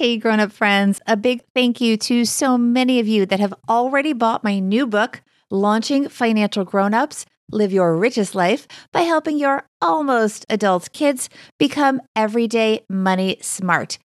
Hey, grown up friends, a big thank you to so many of you that have already bought my new book, Launching Financial Grown Ups Live Your Richest Life by helping your almost adult kids become everyday money smart.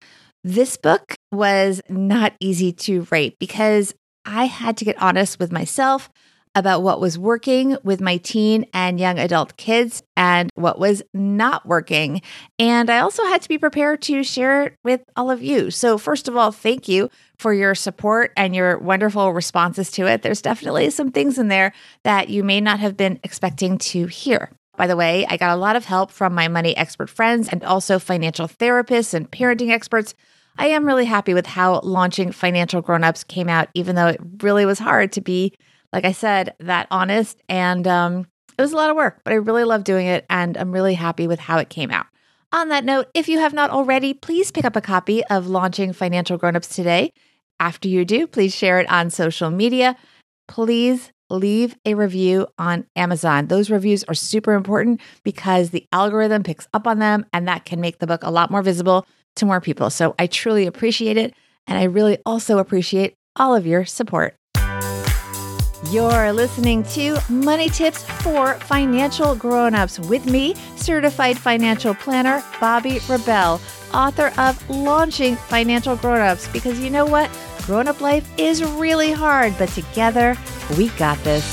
This book was not easy to write because I had to get honest with myself about what was working with my teen and young adult kids and what was not working. And I also had to be prepared to share it with all of you. So, first of all, thank you for your support and your wonderful responses to it. There's definitely some things in there that you may not have been expecting to hear. By the way, I got a lot of help from my money expert friends and also financial therapists and parenting experts. I am really happy with how launching Financial Grownups came out, even though it really was hard to be like I said, that honest. And um, it was a lot of work, but I really love doing it. And I'm really happy with how it came out. On that note, if you have not already, please pick up a copy of Launching Financial Grownups today. After you do, please share it on social media. Please leave a review on Amazon. Those reviews are super important because the algorithm picks up on them and that can make the book a lot more visible to more people. So I truly appreciate it. And I really also appreciate all of your support. You're listening to Money Tips for Financial Grownups with me, certified financial planner Bobbi Rebell, author of Launching Financial Grownups. Because you know what? Grown up life is really hard, but together we got this.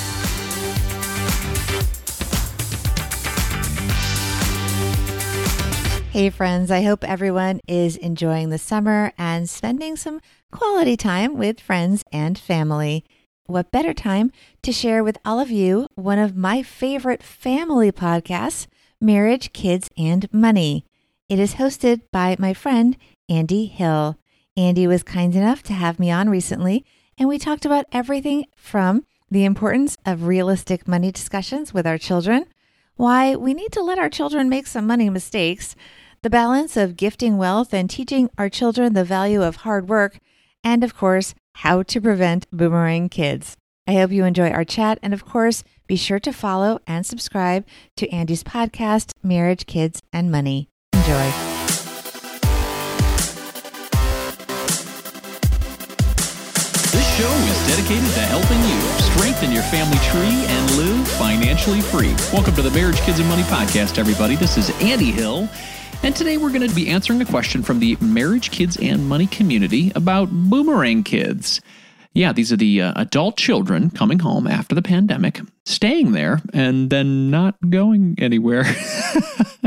Hey, friends, I hope everyone is enjoying the summer and spending some quality time with friends and family what better time to share with all of you one of my favorite family podcasts, Marriage, Kids, and Money. It is hosted by my friend, Andy Hill. Andy was kind enough to have me on recently, and we talked about everything from the importance of realistic money discussions with our children, why we need to let our children make some money mistakes, the balance of gifting wealth and teaching our children the value of hard work, and of course, how to prevent boomerang kids. I hope you enjoy our chat. And of course, be sure to follow and subscribe to Andy's podcast, Marriage, Kids, and Money. Enjoy. This show is dedicated to helping you strengthen your family tree and live financially free. Welcome to the Marriage, Kids, and Money podcast, everybody. This is Andy Hill. And today we're going to be answering a question from the Marriage, Kids, and Money community about boomerang kids. Yeah, these are the uh, adult children coming home after the pandemic, staying there, and then not going anywhere.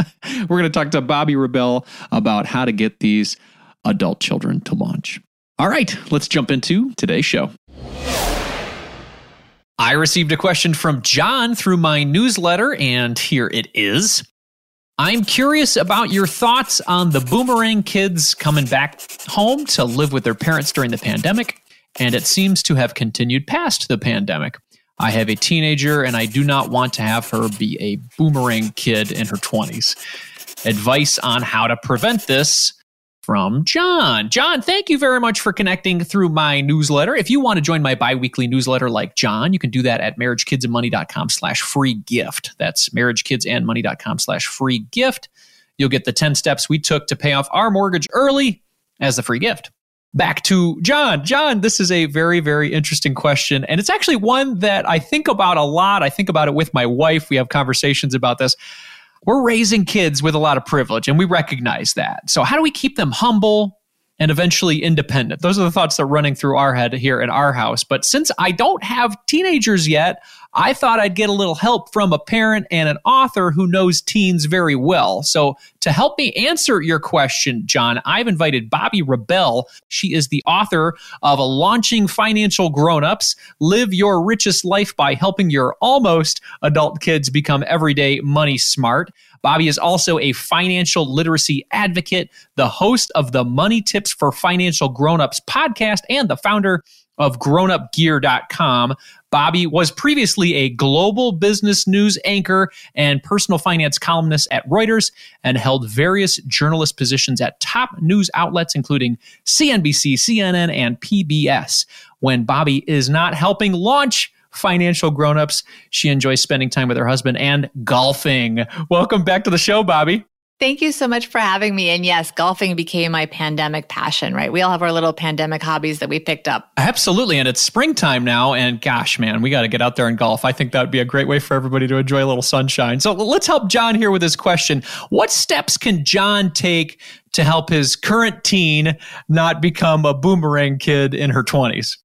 we're going to talk to Bobbi Rebell about how to get these adult children to launch. All right, let's jump into today's show. I received a question from John through my newsletter, and here it is. I'm curious about your thoughts on the boomerang kids coming back home to live with their parents during the pandemic, and it seems to have continued past the pandemic. I have a teenager, and I do not want to have her be a boomerang kid in her 20s. Advice on how to prevent this from John. John, thank you very much for connecting through my newsletter. If you want to join my biweekly newsletter like John, you can do that at marriagekidsandmoney.com slash free gift. That's marriagekidsandmoney.com slash free gift. You'll get the 10 steps we took to pay off our mortgage early as the free gift. Back to John. John, this is a very, very interesting question. And it's actually one that I think about a lot. I think about it with my wife. We have conversations about this we're raising kids with a lot of privilege and we recognize that. So, how do we keep them humble and eventually independent? Those are the thoughts that are running through our head here in our house. But since I don't have teenagers yet, I thought I'd get a little help from a parent and an author who knows teens very well. So, to help me answer your question, John, I've invited Bobbi Rebell. She is the author of a Launching Financial Grownups Live Your Richest Life by Helping Your Almost Adult Kids Become Everyday Money Smart. Bobbi is also a financial literacy advocate, the host of the Money Tips for Financial Grownups podcast, and the founder of grownupgear.com. Bobbi was previously a global business news anchor and personal finance columnist at Reuters and held various journalist positions at top news outlets, including CNBC, CNN, and PBS. When Bobbi is not helping launch financial grownups, she enjoys spending time with her husband and golfing. Welcome back to the show, Bobbi. Thank you so much for having me. And yes, golfing became my pandemic passion, right? We all have our little pandemic hobbies that we picked up. Absolutely. And it's springtime now. And gosh, man, we got to get out there and golf. I think that would be a great way for everybody to enjoy a little sunshine. So let's help John here with his question. What steps can John take to help his current teen not become a boomerang kid in her 20s?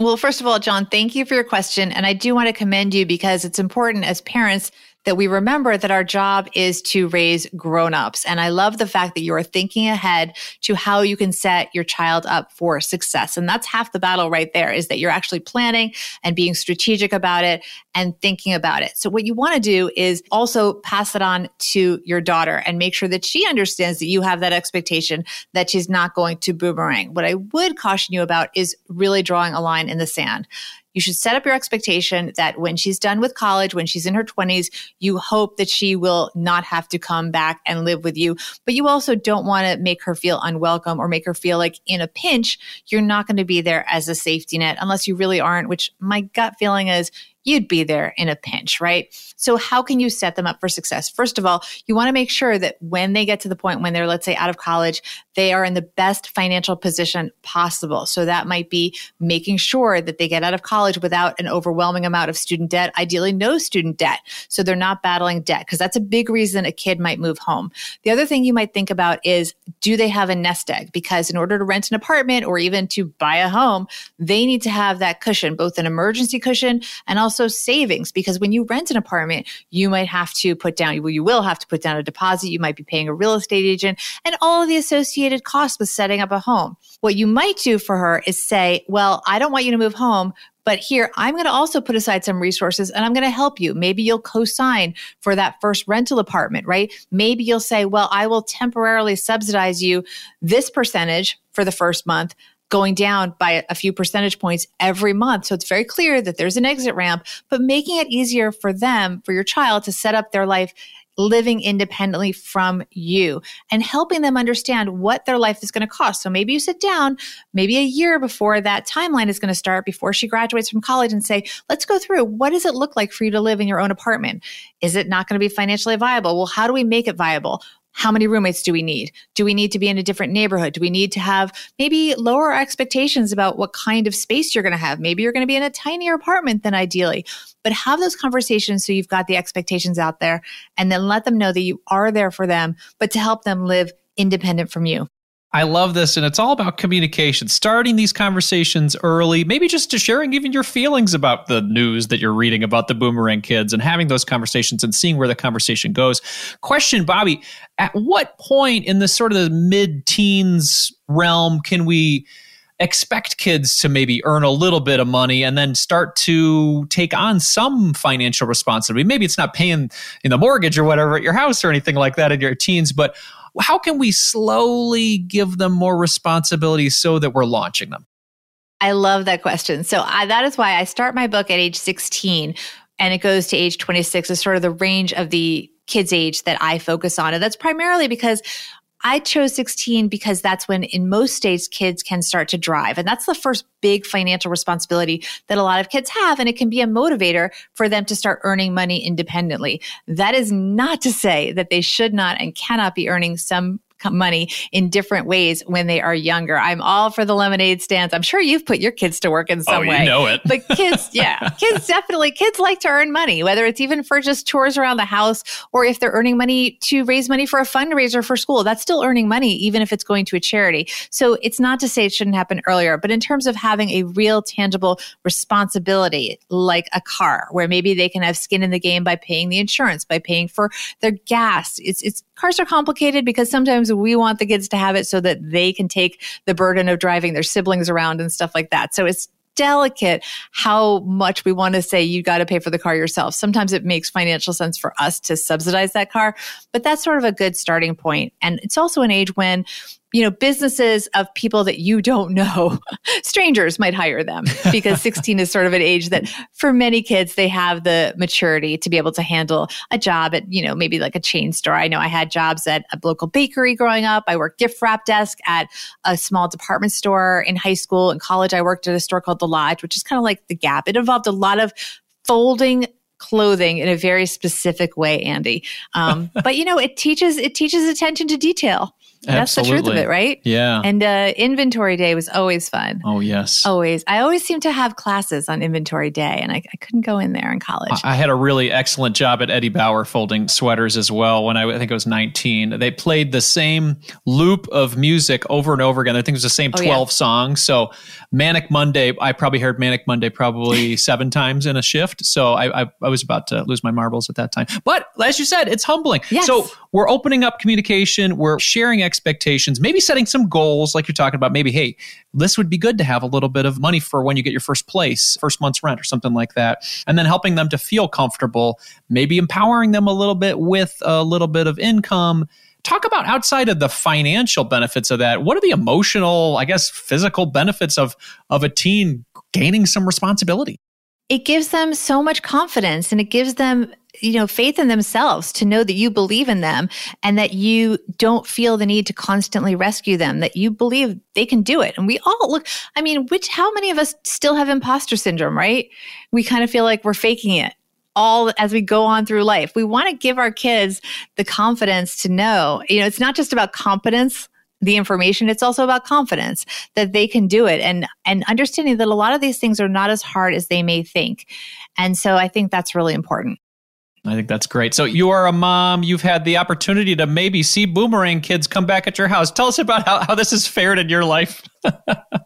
Well, first of all, John, thank you for your question. And I do want to commend you because it's important as parents that we remember that our job is to raise grown-ups. And I love the fact that you are thinking ahead to how you can set your child up for success. And that's half the battle right there is that you're actually planning and being strategic about it and thinking about it. So what you want to do is also pass it on to your daughter and make sure that she understands that you have that expectation that she's not going to boomerang. What I would caution you about is really drawing a line in the sand. You should set up your expectation that when she's done with college, when she's in her 20s, you hope that she will not have to come back and live with you. But you also don't want to make her feel unwelcome or make her feel like in a pinch, you're not going to be there as a safety net unless you really aren't, which my gut feeling is you'd be there in a pinch, right? So how can you set them up for success? First of all, you want to make sure that when they get to the point when they're, let's say, out of college, they are in the best financial position possible. So that might be making sure that they get out of college without an overwhelming amount of student debt, ideally no student debt. So they're not battling debt because that's a big reason a kid might move home. The other thing you might think about is do they have a nest egg? Because in order to rent an apartment or even to buy a home, they need to have that cushion, both an emergency cushion and also savings. Because when you rent an apartment, you might have to put down, well, you will have to put down a deposit. You might be paying a real estate agent and all of the associated costs with setting up a home. What you might do for her is say, well, I don't want you to move home, but here, I'm going to also put aside some resources and I'm going to help you. Maybe you'll co-sign for that first rental apartment, right? Maybe you'll say, well, I will temporarily subsidize you this percentage for the first month going down by a few percentage points every month. So it's very clear that there's an exit ramp, but making it easier for them, for your child to set up their life living independently from you and helping them understand what their life is going to cost. So maybe you sit down, maybe a year before that timeline is going to start, before she graduates from college, and say, let's go through what does it look like for you to live in your own apartment? Is it not going to be financially viable? Well, how do we make it viable? How many roommates do we need? Do we need to be in a different neighborhood? Do we need to have maybe lower expectations about what kind of space you're going to have? Maybe you're going to be in a tinier apartment than ideally, but have those conversations so you've got the expectations out there and then let them know that you are there for them, but to help them live independent from you. I love this. And it's all about communication, starting these conversations early, maybe just to sharing even your feelings about the news that you're reading about the boomerang kids and having those conversations and seeing where the conversation goes. Question, Bobbi, at what point in the sort of the mid teens realm can we expect kids to maybe earn a little bit of money and then start to take on some financial responsibility? Maybe it's not paying in the mortgage or whatever at your house or anything like that in your teens, but how can we slowly give them more responsibility so that we're launching them? I love that question. So I, that is why I start my book at age 16 and it goes to age 26 is sort of the range of the kids age that I focus on. And that's primarily because I chose 16 because that's when in most states kids can start to drive. And that's the first big financial responsibility that a lot of kids have. And it can be a motivator for them to start earning money independently. That is not to say that they should not and cannot be earning some money in different ways when they are younger. I'm all for the lemonade stands. I'm sure you've put your kids to work in oh, some oh, way. You know it. But kids, yeah, kids definitely, kids like to earn money, whether it's even for just chores around the house or if they're earning money to raise money for a fundraiser for school. That's still earning money, even if it's going to a charity. So it's not to say it shouldn't happen earlier, but in terms of having a real tangible responsibility, like a car, where maybe they can have skin in the game by paying the insurance, by paying for their gas. It's, it's cars are complicated because sometimes we want the kids to have it so that they can take the burden of driving their siblings around and stuff like that. So it's delicate how much we want to say you got to pay for the car yourself. Sometimes it makes financial sense for us to subsidize that car, but that's sort of a good starting point. And it's also an age when you know, businesses of people that you don't know, strangers might hire them because 16 is sort of an age that for many kids, they have the maturity to be able to handle a job at, you know, maybe like a chain store. I know I had jobs at a local bakery growing up. I worked gift wrap desk at a small department store in high school and college. I worked at a store called The Lodge, which is kind of like the Gap. It involved a lot of folding clothing in a very specific way, Andy. Um, but you know, it teaches it teaches attention to detail. That's the truth of it, right? Yeah. And uh, inventory day was always fun. Oh, yes. Always. I always seem to have classes on inventory day, and I, I couldn't go in there in college. I had a really excellent job at Eddie Bauer folding sweaters as well when I, I think I was 19. They played the same loop of music over and over again. I think it was the same 12 oh, yeah. songs. So Manic Monday, I probably heard Manic Monday probably seven times in a shift. So I, I, I, was about to lose my marbles at that time. But as you said, it's humbling. Yes. So we're opening up communication. We're sharing expectations, maybe setting some goals like you're talking about. Maybe, hey, this would be good to have a little bit of money for when you get your first place, first month's rent or something like that. And then helping them to feel comfortable, maybe empowering them a little bit with a little bit of income talk about outside of the financial benefits of that what are the emotional i guess physical benefits of of a teen gaining some responsibility it gives them so much confidence and it gives them you know, faith in themselves to know that you believe in them and that you don't feel the need to constantly rescue them, that you believe they can do it. And we all look, I mean, which, how many of us still have imposter syndrome, right? We kind of feel like we're faking it all as we go on through life. We want to give our kids the confidence to know, you know, it's not just about competence the information it's also about confidence that they can do it and and understanding that a lot of these things are not as hard as they may think and so i think that's really important I think that's great. So you are a mom. You've had the opportunity to maybe see boomerang kids come back at your house. Tell us about how, how this has fared in your life.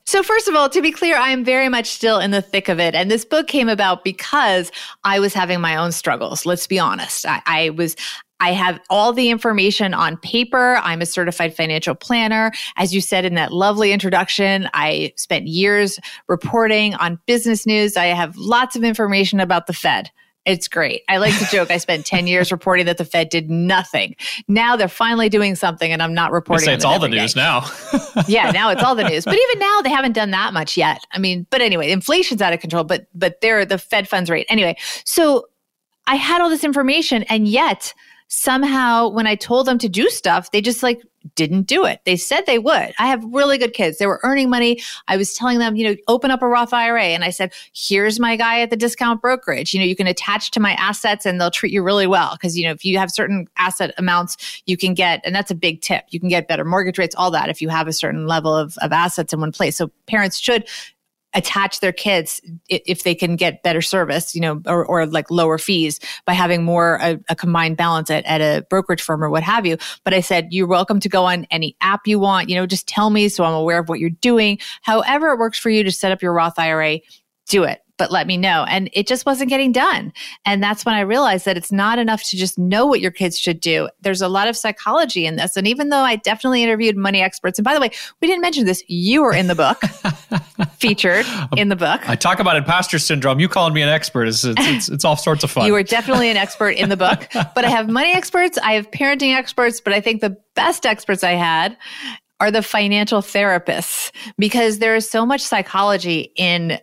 so first of all, to be clear, I am very much still in the thick of it. And this book came about because I was having my own struggles. Let's be honest. I, I was, I have all the information on paper. I'm a certified financial planner. As you said in that lovely introduction, I spent years reporting on business news. I have lots of information about the Fed. It's great. I like to joke. I spent 10 years reporting that the Fed did nothing. Now they're finally doing something and I'm not reporting. it's all the news day. now. yeah, now it's all the news. But even now they haven't done that much yet. I mean, but anyway, inflation's out of control, but but they're the Fed funds rate. Anyway, so I had all this information and yet somehow when I told them to do stuff, they just like didn't do it. They said they would. I have really good kids. They were earning money. I was telling them, you know, open up a Roth IRA. And I said, here's my guy at the discount brokerage. You know, you can attach to my assets and they'll treat you really well. Cause, you know, if you have certain asset amounts, you can get, and that's a big tip, you can get better mortgage rates, all that if you have a certain level of, of assets in one place. So parents should attach their kids if they can get better service, you know, or, or like lower fees by having more a, a, combined balance at, at a brokerage firm or what have you. But I said, you're welcome to go on any app you want, you know, just tell me so I'm aware of what you're doing. However it works for you to set up your Roth IRA, do it but let me know. And it just wasn't getting done. And that's when I realized that it's not enough to just know what your kids should do. There's a lot of psychology in this. And even though I definitely interviewed money experts, and by the way, we didn't mention this, you were in the book, featured in the book. I talk about imposter syndrome. You calling me an expert is it's, it's, it's all sorts of fun. you were definitely an expert in the book. But I have money experts, I have parenting experts, but I think the best experts I had are the financial therapists because there is so much psychology in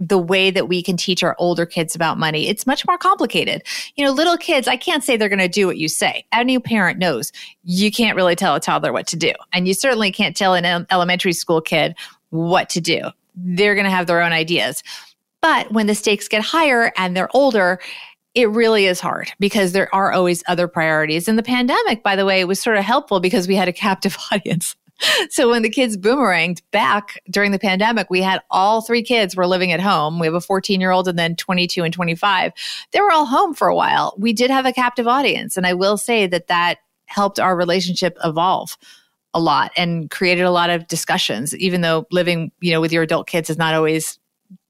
the way that we can teach our older kids about money. It's much more complicated. You know, little kids, I can't say they're going to do what you say. Any parent knows you can't really tell a toddler what to do. And you certainly can't tell an elementary school kid what to do. They're going to have their own ideas. But when the stakes get higher and they're older, it really is hard because there are always other priorities. And the pandemic, by the way, was sort of helpful because we had a captive audience so when the kids boomeranged back during the pandemic, we had all three kids were living at home. We have a 14 year old and then 22 and 25. They were all home for a while. We did have a captive audience. And I will say that that helped our relationship evolve a lot and created a lot of discussions, even though living, you know, with your adult kids is not always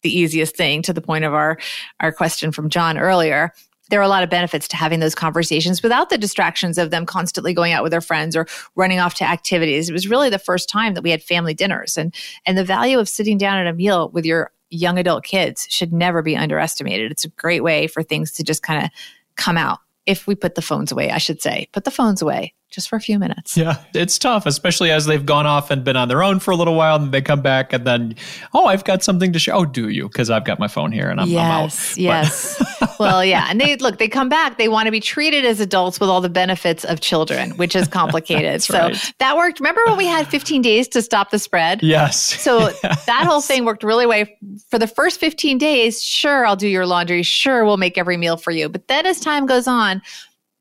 the easiest thing to the point of our, our question from John earlier there are a lot of benefits to having those conversations without the distractions of them constantly going out with their friends or running off to activities. It was really the first time that we had family dinners and and the value of sitting down at a meal with your young adult kids should never be underestimated. It's a great way for things to just kind of come out if we put the phones away, I should say. Put the phones away just for a few minutes. Yeah, it's tough, especially as they've gone off and been on their own for a little while, and they come back, and then, oh, I've got something to show. Oh, do you? Because I've got my phone here, and I'm, yes, I'm out. Yes, well, yeah, and they look. They come back. They want to be treated as adults with all the benefits of children, which is complicated. so right. that worked. Remember when we had 15 days to stop the spread? Yes. So yes. that whole thing worked really well for the first 15 days. Sure, I'll do your laundry. Sure, we'll make every meal for you. But then as time goes on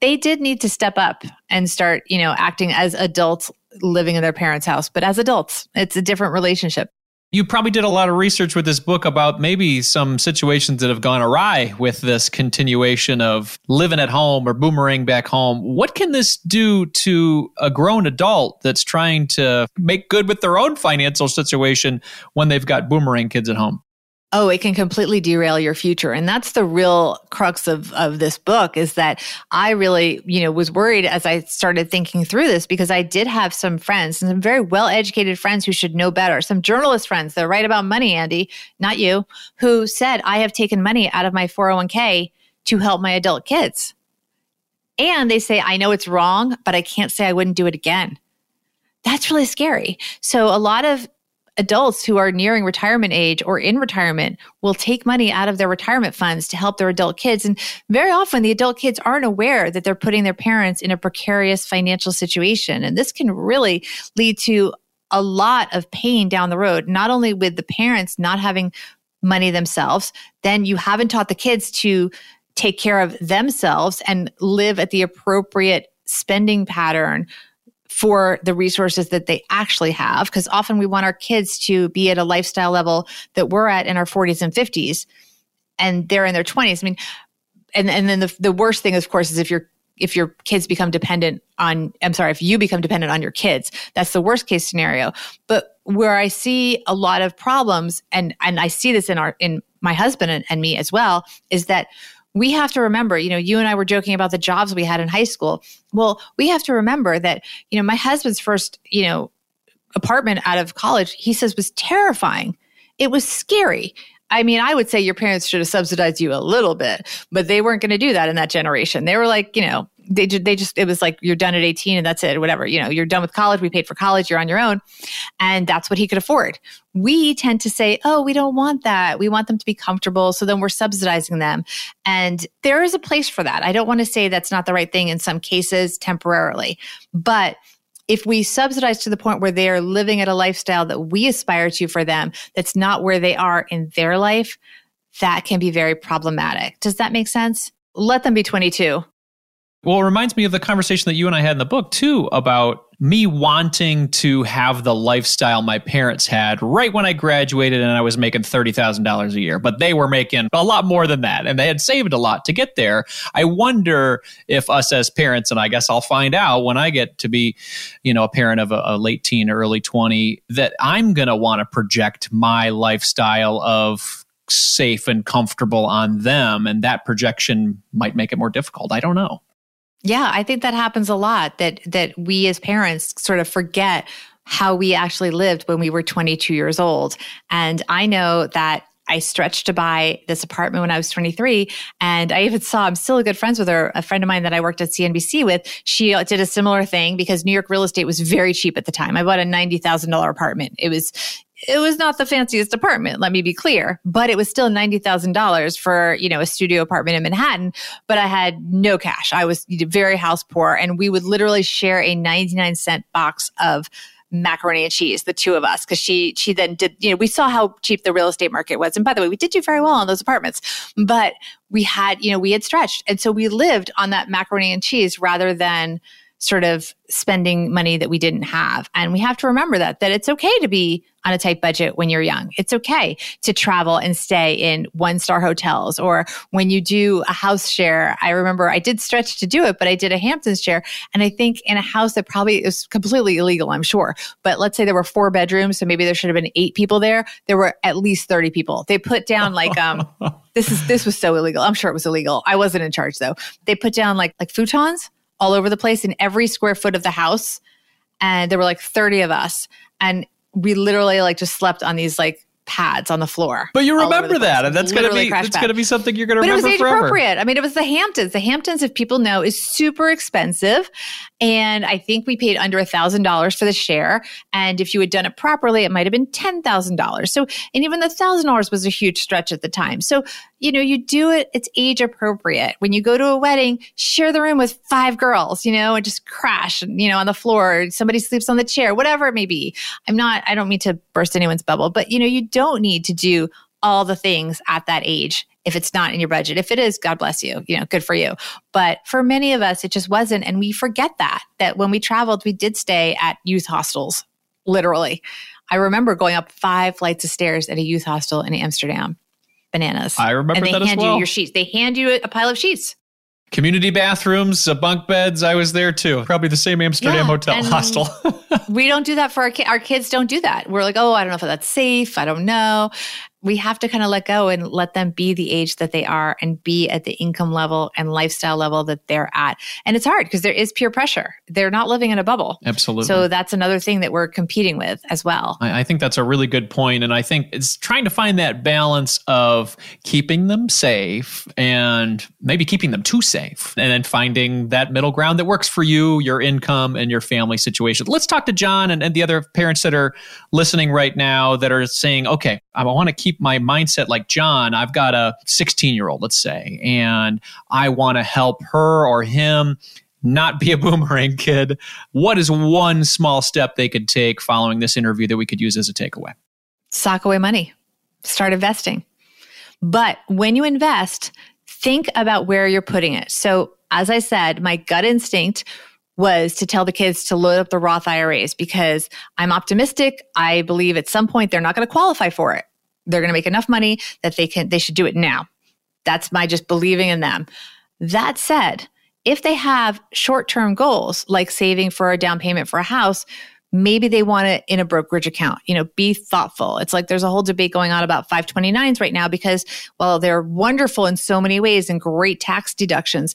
they did need to step up and start, you know, acting as adults living in their parents' house, but as adults, it's a different relationship. You probably did a lot of research with this book about maybe some situations that have gone awry with this continuation of living at home or boomerang back home. What can this do to a grown adult that's trying to make good with their own financial situation when they've got boomerang kids at home? Oh, it can completely derail your future. And that's the real crux of, of this book is that I really, you know, was worried as I started thinking through this because I did have some friends and some very well educated friends who should know better, some journalist friends that write about money, Andy, not you, who said, I have taken money out of my 401k to help my adult kids. And they say, I know it's wrong, but I can't say I wouldn't do it again. That's really scary. So a lot of adults who are nearing retirement age or in retirement will take money out of their retirement funds to help their adult kids. And very often the adult kids aren't aware that they're putting their parents in a precarious financial situation. And this can really lead to a lot of pain down the road, not only with the parents not having money themselves, then you haven't taught the kids to take care of themselves and live at the appropriate spending pattern for the resources that they actually have. Because often we want our kids to be at a lifestyle level that we're at in our 40s and 50s, and they're in their 20s. I mean, and, and then the, the worst thing, of course, is if your if your kids become dependent on i'm sorry if you become dependent on your kids that's the worst case scenario but where i see a lot of problems and and i see this in our in my husband and, and me as well is that we have to remember, you know, you and I were joking about the jobs we had in high school. Well, we have to remember that, you know, my husband's first, you know, apartment out of college, he says was terrifying. It was scary. I mean, I would say your parents should have subsidized you a little bit, but they weren't going to do that in that generation. They were like, you know, they they just it was like you're done at 18 and that's it whatever you know you're done with college we paid for college you're on your own and that's what he could afford. We tend to say oh we don't want that. We want them to be comfortable so then we're subsidizing them. And there is a place for that. I don't want to say that's not the right thing in some cases temporarily but if we subsidize to the point where they are living at a lifestyle that we aspire to for them that's not where they are in their life that can be very problematic. Does that make sense? Let them be 22 well, it reminds me of the conversation that you and I had in the book, too, about me wanting to have the lifestyle my parents had right when I graduated and I was making $30,000 a year. But they were making a lot more than that and they had saved a lot to get there. I wonder if us as parents, and I guess I'll find out when I get to be, you know, a parent of a, a late teen, or early 20, that I'm going to want to project my lifestyle of safe and comfortable on them. And that projection might make it more difficult. I don't know. Yeah, I think that happens a lot that that we as parents sort of forget how we actually lived when we were 22 years old. And I know that I stretched to buy this apartment when I was 23. And I even saw, I'm still good friends with her. A friend of mine that I worked at CNBC with, she uh, did a similar thing because New York real estate was very cheap at the time. I bought a $90,000 apartment. It was, it was not the fanciest apartment, let me be clear, but it was still $90,000 for, you know, a studio apartment in Manhattan, but I had no cash. I was very house poor and we would literally share a 99 cent box of macaroni and cheese, the two of us, because she she then did, you know, we saw how cheap the real estate market was. And by the way, we did do very well on those apartments, but we had, you know, we had stretched. And so we lived on that macaroni and cheese rather than sort of spending money that we didn't have. And we have to remember that, that it's okay to be on a tight budget when you're young. It's okay to travel and stay in one star hotels or when you do a house share. I remember I did stretch to do it, but I did a Hamptons share. And I think in a house that probably is completely illegal, I'm sure. But let's say there were four bedrooms. So maybe there should have been eight people there. There were at least 30 people. They put down like, um, this is, this was so illegal. I'm sure it was illegal. I wasn't in charge though. They put down like, like futons all over the place in every square foot of the house. And there were like 30 of us. And we literally like just slept on these like pads on the floor. But you remember that, and that's gonna be that's pad. gonna be something you're gonna but remember. But it was age forever. appropriate. I mean, it was the Hamptons. The Hamptons, if people know, is super expensive, and I think we paid under a thousand dollars for the share. And if you had done it properly, it might have been ten thousand dollars. So, and even the thousand dollars was a huge stretch at the time. So, you know, you do it. It's age appropriate. When you go to a wedding, share the room with five girls, you know, and just crash, you know, on the floor. Somebody sleeps on the chair, whatever it may be. I'm not. I don't mean to burst anyone's bubble, but you know, you don't need to do all the things at that age if it's not in your budget. If it is, God bless you, you know, good for you. But for many of us, it just wasn't. And we forget that, that when we traveled, we did stay at youth hostels, literally. I remember going up five flights of stairs at a youth hostel in Amsterdam. Bananas. I remember and they that hand well. you your sheets. They hand you a pile of sheets. Community bathrooms, uh, bunk beds. I was there too. Probably the same Amsterdam yeah, hotel hostel. we don't do that for our kids. Our kids don't do that. We're like, oh, I don't know if that's safe. I don't know we have to kind of let go and let them be the age that they are and be at the income level and lifestyle level that they're at. And it's hard because there is peer pressure. They're not living in a bubble. Absolutely. So that's another thing that we're competing with as well. I, I think that's a really good point. And I think it's trying to find that balance of keeping them safe and maybe keeping them too safe and then finding that middle ground that works for you, your income, and your family situation. Let's talk to John and, and the other parents that are listening right now that are saying, okay, I want to keep my mindset like John, I've got a 16 year old, let's say, and I want to help her or him not be a boomerang kid. What is one small step they could take following this interview that we could use as a takeaway? Sock away money, start investing. But when you invest, think about where you're putting it. So, as I said, my gut instinct was to tell the kids to load up the Roth IRAs because I'm optimistic. I believe at some point they're not going to qualify for it they're going to make enough money that they can they should do it now. That's my just believing in them. That said, if they have short-term goals like saving for a down payment for a house, maybe they want it in a brokerage account. You know, be thoughtful. It's like there's a whole debate going on about 529s right now because while they're wonderful in so many ways and great tax deductions,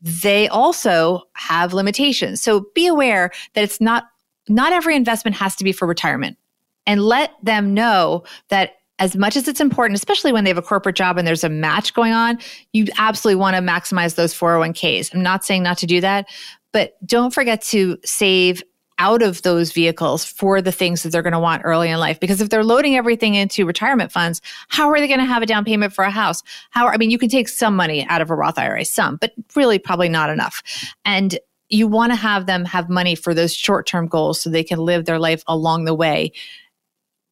they also have limitations. So be aware that it's not not every investment has to be for retirement. And let them know that as much as it's important, especially when they have a corporate job and there's a match going on, you absolutely want to maximize those 401ks. I'm not saying not to do that, but don't forget to save out of those vehicles for the things that they're going to want early in life. Because if they're loading everything into retirement funds, how are they going to have a down payment for a house? How, I mean, you can take some money out of a Roth IRA, some, but really probably not enough. And you want to have them have money for those short term goals so they can live their life along the way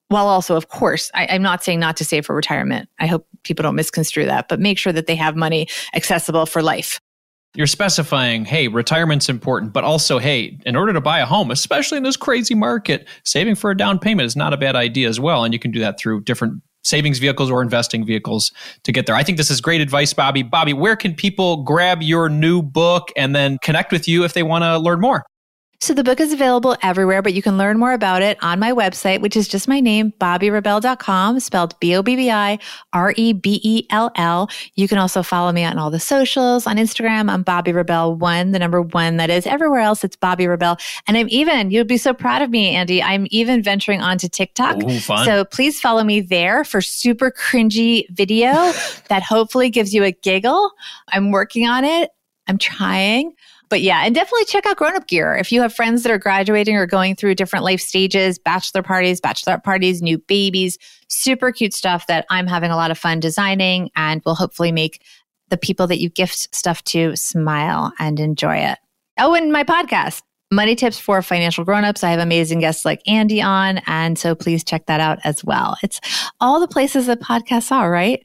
while also, of course, I, am not saying not to save for retirement. I hope people don't misconstrue that, but make sure that they have money accessible for life. You're specifying, hey, retirement's important, but also, hey, in order to buy a home, especially in this crazy market, saving for a down payment is not a bad idea as well. And you can do that through different savings vehicles or investing vehicles to get there. I think this is great advice, Bobbi. Bobbi, where can people grab your new book and then connect with you if they want to learn more? So the book is available everywhere, but you can learn more about it on my website, which is just my name, BobbiRebell.com, spelled B-O-B-B-I-R-E-B-E-L-L. You can also follow me on all the socials. On Instagram, I'm Bobbi Rebell one, the number one that is. Everywhere else, it's Bobbi Rebell. And I'm even, you'll be so proud of me, Andy. I'm even venturing onto TikTok. Ooh, so please follow me there for super cringy video that hopefully gives you a giggle. I'm working on it. I'm trying. But yeah, and definitely check out Grown Up Gear. If you have friends that are graduating or going through different life stages, bachelor parties, bachelorette parties, new babies, super cute stuff that I'm having a lot of fun designing and will hopefully make the people that you gift stuff to smile and enjoy it. Oh, and my podcast, Money Tips for Financial Grownups. I have amazing guests like Andy on. And so please check that out as well. It's all the places that podcasts are, right?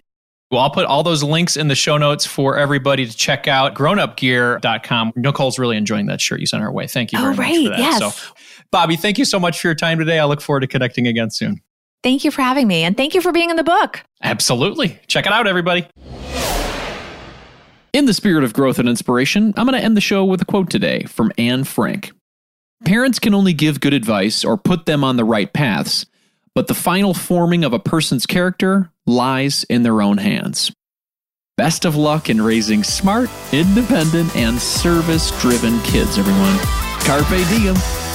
Well, I'll put all those links in the show notes for everybody to check out grownupgear.com. Nicole's really enjoying that shirt you sent her way. Thank you oh, very oh, right. much for that. Yes. So, Bobbi, thank you so much for your time today. I look forward to connecting again soon. Thank you for having me. And thank you for being in the book. Absolutely. Check it out, everybody. In the spirit of growth and inspiration, I'm going to end the show with a quote today from Anne Frank. Parents can only give good advice or put them on the right paths but the final forming of a person's character lies in their own hands. Best of luck in raising smart, independent, and service driven kids, everyone. Carpe diem.